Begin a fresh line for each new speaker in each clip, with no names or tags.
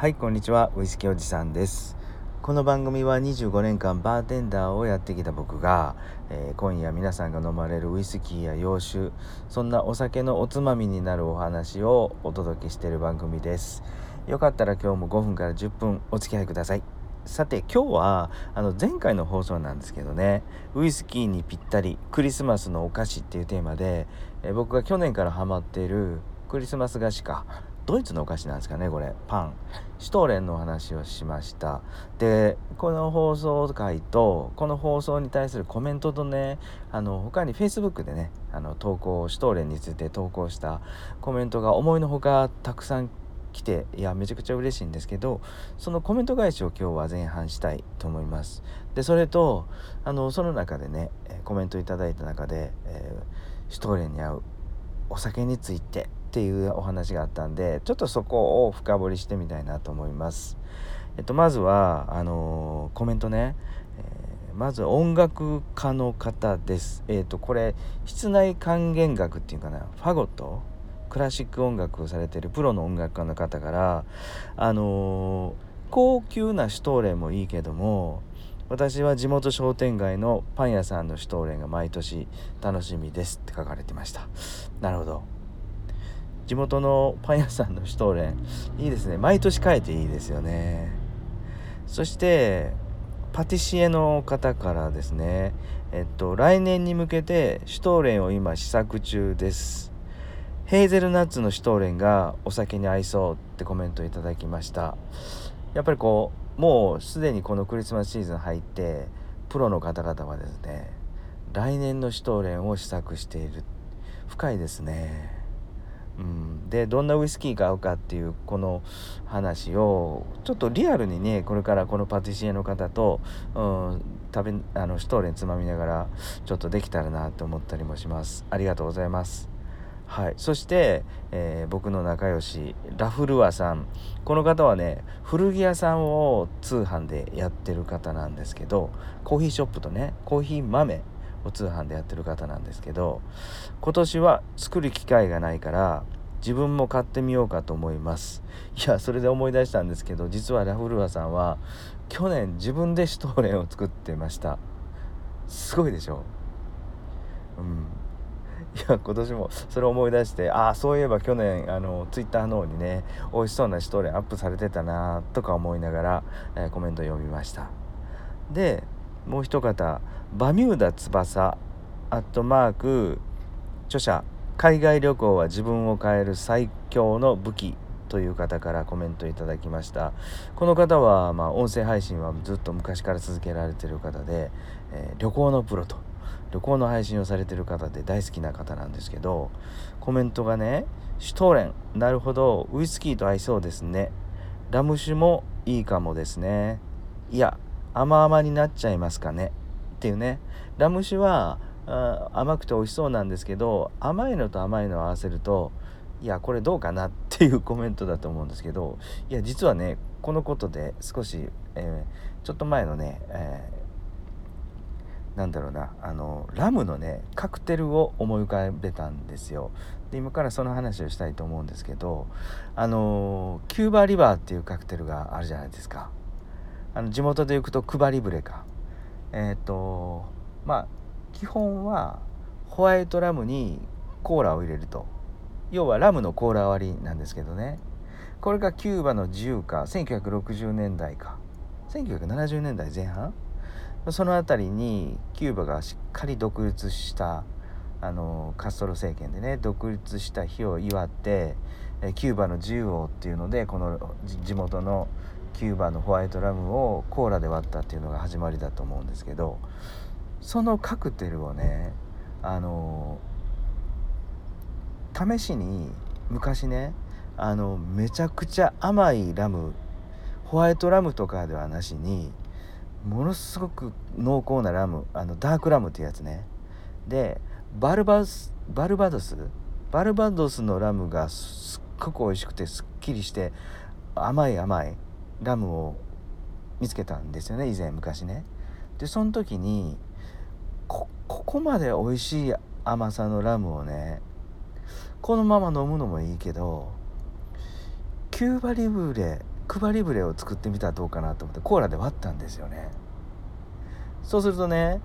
はいこんにちは。ウイスキーおじさんです。この番組は25年間バーテンダーをやってきた僕が、えー、今夜皆さんが飲まれるウイスキーや洋酒そんなお酒のおつまみになるお話をお届けしている番組です。よかったら今日も5分から10分お付き合いください。さて今日はあの前回の放送なんですけどねウイスキーにぴったりクリスマスのお菓子っていうテーマで、え、僕が去年からハマっているクリスマス菓子か。ドイツのお菓子なんですかねこれ。パン。シュトーレンの話をしました。でこの放送回とこの放送に対するコメントとねあの他に Facebook でねあの投稿シュトーレンについて投稿したコメントが思いのほかたくさん来ていやめちゃくちゃ嬉しいんですけどそのコメント返しを今日は前半したいと思います。でそれとあのその中でねコメントいただいた中で、えー、シュトーレンに合うお酒についてっていうお話があったんでちょっとそこを深掘りしてみたいなと思います。えっと、まずはあのー、コメントね、えー、まず音楽家の方です。えっ、ー、とこれ室内管弦楽っていうかな。ファゴット？クラシック音楽をされてるプロの音楽家の方からあの高級なシュトーレンもいいけども私は地元商店街のパン屋さんのシュトーレンが毎年楽しみですって書かれてました。なるほど。地元のパン屋さんのシュトーレンいいですね。毎年変えていいですよね。そしてパティシエの方からですね。えっと来年に向けてシュトーレンを今試作中です。ヘーゼルナッツのシュトーレンがお酒に合いそうってコメントいただきました。やっぱりこうもうすでにこのクリスマスシーズン入ってプロの方々はですね来年のシュトーレンを試作している。深いですね。うん、でどんなウイスキー買うかっていうこの話をちょっとリアルにねこれからこのパティシエの方と、うん、食べあのシュトーレンつまみながらちょっとできたらなと思ったりもします。ありがとうございます。はい、そして、えー、僕の仲良しラフルアさん。この方はね古着屋さんを通販でやってる方なんですけどコーヒーショップとねコーヒー豆を通販でやってる方なんですけど今年は作る機会がないから自分も買ってみようかと思います。いやそれで思い出したんですけど実はラフルアさんは去年自分でシュトーレンを作ってました。すごいでしょ？うん。いや今年もそれを思い出してああそういえば去年あのツイッターの方にね美味しそうなシュトーレンアップされてたなとか思いながら、えー、コメント読みました。でもう一方バミューダ翼アットマーク著者海外旅行は自分を変える最強の武器という方からコメントいただきました。この方は、まあ、音声配信はずっと昔から続けられてる方で、えー、旅行のプロと旅行の配信をされてる方で大好きな方なんですけどコメントがね「シュトーレンなるほどウイスキーと合いそうですね。ラム酒もいいかもですね。いや甘々になっちゃいますかね。っていうね。ラム酒はあ甘くて美味しそうなんですけど甘いのと甘いのを合わせるといやこれどうかなっていうコメントだと思うんですけどいや実はねこのことで少し、えー、ちょっと前のね、えー、なんだろうなあのラムのねカクテルを思い浮かべたんですよ。で今からその話をしたいと思うんですけどあのキューバリバーっていうカクテルがあるじゃないですか。あの地元で行くと配りブレか。えっ、とまあ基本はホワイトラムにコーラを入れると。要はラムのコーラ割りなんですけどね。これがキューバの自由化1960年代か。1970年代前半その辺りにキューバがしっかり独立したあのカストロ政権でね独立した日を祝ってキューバの自由をっていうのでこの地元のキューバのホワイトラムをコーラで割ったっていうのが始まりだと思うんですけど。そのカクテルをねあの試しに昔ねあのめちゃくちゃ甘いラムホワイトラムとかではなしにものすごく濃厚なラムあのダークラムっていうやつねでバルバスバルバドスバルバドスのラムがすっごく美味しくてすっきりして甘い甘いラムを見つけたんですよね以前昔ね。でその時にここまで美味しい甘さのラムをねこのまま飲むのもいいけどキューバリブレ配りブレを作ってみたらどうかなと思ってコーラで割ったんですよね。そうするとね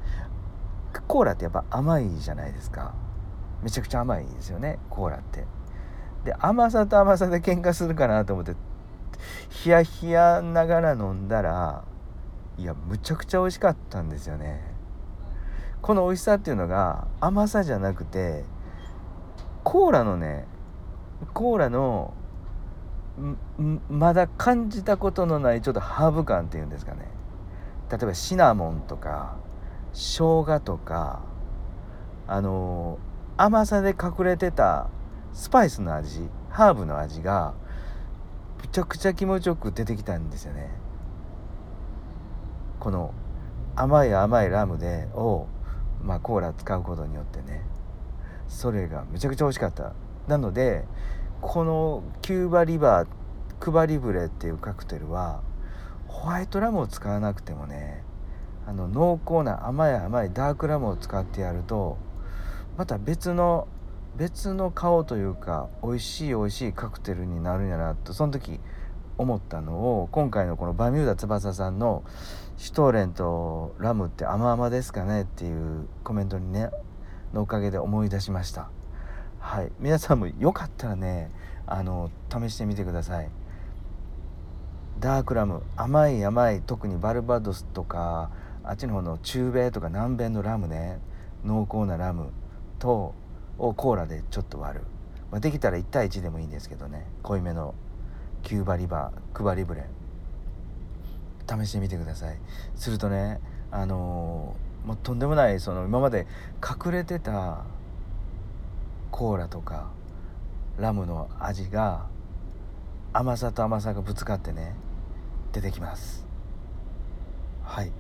コーラってやっぱ甘いじゃないですか。めちゃくちゃ甘いですよねコーラって。で甘さと甘さで喧嘩するかなと思ってヒヤヒヤながら飲んだらいやむちゃくちゃ美味しかったんですよね。この美味しさっていうのが甘さじゃなくてコーラのねコーラのまだ感じたことのないちょっとハーブ感っていうんですかね。例えばシナモンとか生姜とかあのー、甘さで隠れてたスパイスの味ハーブの味がめちゃくちゃ気持ちよく出てきたんですよね。この甘い甘いラムでを、まあ、コーラ使うことによってねそれがめちゃくちゃ美味しかった。なのでこのキューバリバークバリブレっていうカクテルはホワイトラムを使わなくてもねあの濃厚な甘い甘いダークラムを使ってやるとまた別の別の顔というか美味しい美味しいカクテルになるんやなとその時思ったのを今回のこのバミューダ翼さんの「シュトーレンとラムって甘々ですかね?」っていうコメントにねのおかげで思い出しました。はい。皆さんもよかったらねあの試してみてください。ダークラム甘い甘い特にバルバドスとかあっちの方の中米とか南米のラムね濃厚なラムとをコーラでちょっと割る、まあ、できたら1対1でもいいんですけどね。濃いめのキューバリバークバリブレ試してみてください。するとねあのー、もうとんでもないその今まで隠れてたコーラとかラムの味が甘さと甘さがぶつかってね出てきます。はい。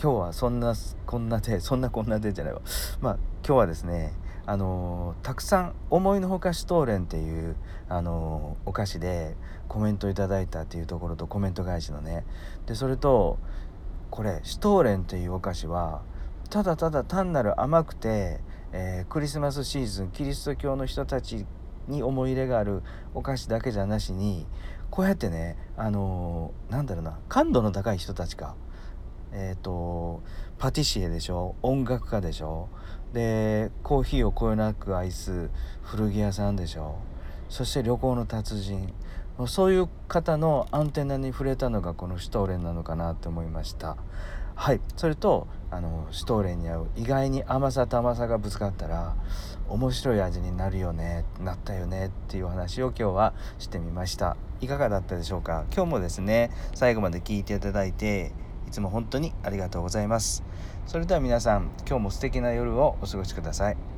今日はそんなこんなでそんなこんなでじゃないわ。まあ今日はですねあのたくさん思いのほかシュトーレンっていう、あのお菓子でコメントいただいたっていうところとコメント返しのね。でそれとこれシュトーレンっていうお菓子はただただ単なる甘くて、えー、クリスマスシーズンキリスト教の人たちに思い入れがあるお菓子だけじゃなしにこうやってねあのー、なんだろうな感度の高い人たちか。えっ、ー、とパティシエでしょ？音楽家でしょ？でコーヒーをこよなく愛す古着屋さんでしょ。うそして旅行の達人。そういう方のアンテナに触れたのがこのシュトーレンなのかなって思いました。はい。それとあのシュトーレンに合う意外に甘さと甘さがぶつかったら面白い味になるよねなったよねっていう話を今日はしてみました。いかがだったでしょうか？今日もですね最後まで聞いていただいてつも本当にありがとうございます。それでは皆さん今日も素敵な夜をお過ごしください。